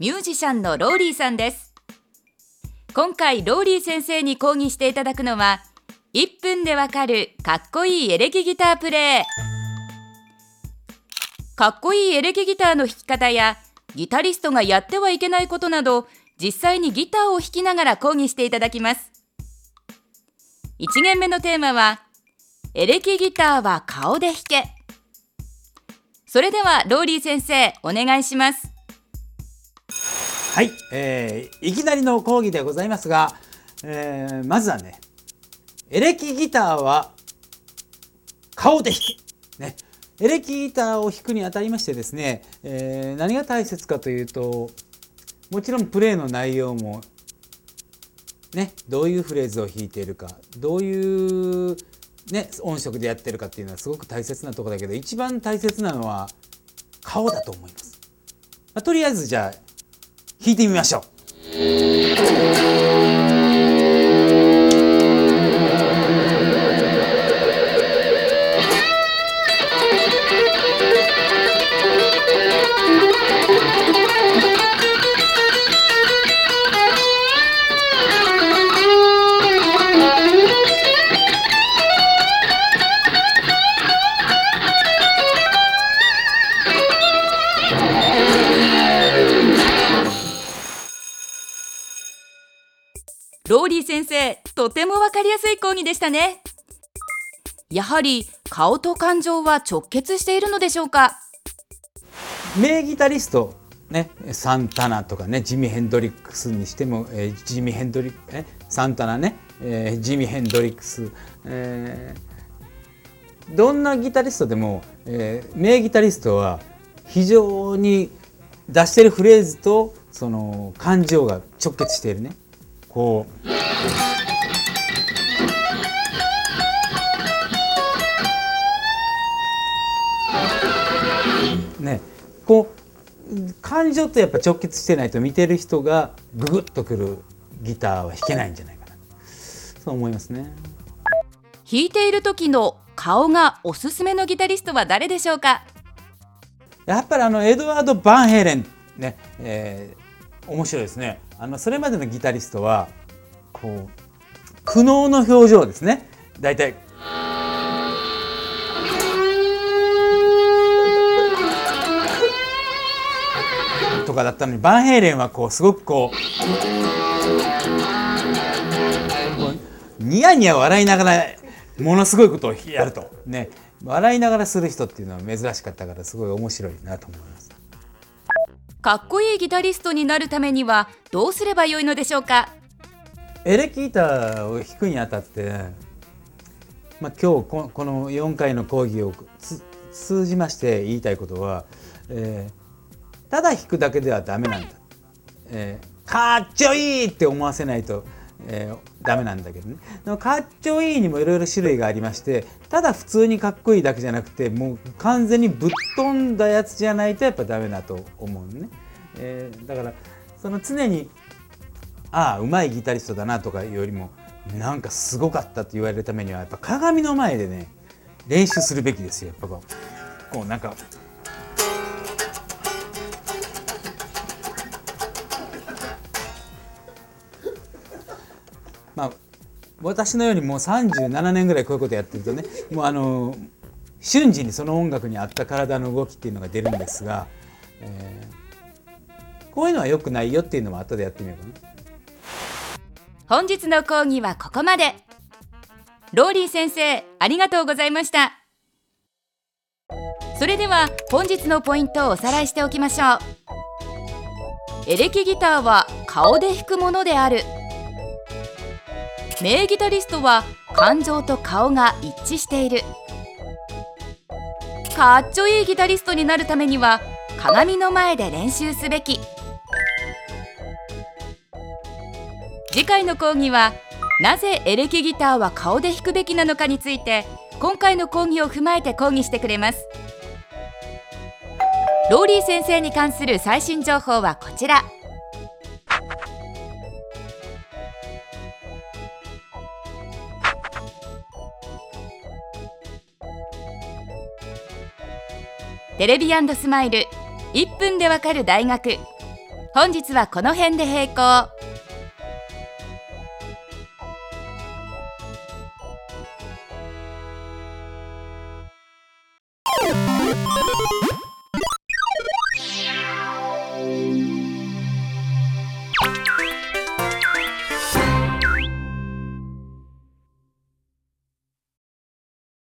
ミュージシャンのローリーさんです。今回ローリー先生に講義していただくのは1分でわかるかっこいいエレキギタープレイ。かっこいいエレキギターの弾き方やギタリストがやってはいけないことなど実際にギターを弾きながら講義していただきます。1限目のテーマはエレキギターは顔で弾け。それではローリー先生お願いします。はい、えー、いきなりの講義でございますが、えー、まずはねエレキギターは顔で弾け、ね、エレキギターを弾くにあたりましてですね、えー、何が大切かというともちろんプレーの内容もねどういうフレーズを弾いているかどういうね音色でやってるかっていうのはすごく大切なところだけど一番大切なのは顔だと思います。まあ、とりあえずじゃあ弾いてみましょう。ローリー先生とてもわかりやすい講義でしたねやはり顔と感情は直結しているのでしょうか？名ギタリストね、サンタナとかねジミ・ヘンドリックスにしても、えー、ジミ・ヘンドリック、えサンタナね、えー、ジミ・ヘンドリックス、えー、どんなギタリストでも、えー、名ギタリストは非常に出してるフレーズとその感情が直結しているね。こう。ねこう感情とやっぱ直結してないと見てる人がググッとくるギターは弾けないんじゃないかな。そう思いますね。弾いている時の顔がおすすめのギタリストは誰でしょうか？やっぱりあのエドワード・バンヘイレンね、えー、面白いですね。あのそれまでのギタリストはこう苦悩の表情ですね。大体。とかだったのにバンヘイレンはこうすごくこうニヤニヤ笑いながらものすごいことをやると。ね。笑いながらする人っていうのは珍しかったからすごい面白いなと思います。かっこいいギタリストになるためにはどうすればよいのでしょうか？エレキギターを弾くにあたって、まあ、今日この4回の講義を通じまして言いたいことは、えー、ただ弾くだけではダメなんだ、えー、かっちょいいって思わせないと、えー、ダメなんだけどね。でもかっちょいいにもいろいろ種類がありましてただ普通にかっこいいだけじゃなくてもう完全にぶっ飛んだやつじゃないとやっぱダメだと思うね、えー、だからその常にああうまいギタリストだなとかよりもなんかすごかったって言われるためにはやっぱ鏡の前でね練習するべきですよやっぱこう。こうなんかまあ私のようにもう37年ぐらいこういうことやってるとねもうあの瞬時にその音楽に合った体の動きっていうのが出るんですが、えー、こういうのは良くないよっていうのも後でやってみようかな。本日の講義はここまで。ローリー先生、ありがとうございました。それでは本日のポイントをおさらいしておきましょう。エレキギターは顔で弾くものである。名ギタリストは感情と顔が一致している。かっちょいいギタリストになるためには鏡の前で練習すべき。次回の講義はなぜエレキギターは顔で弾くべきなのかについて今回の講義を踏まえて講義してくれます。ローリー先生に関する最新情報はこちら。テレビスマイル。1分でわかる大学。本日はこの辺で閉校。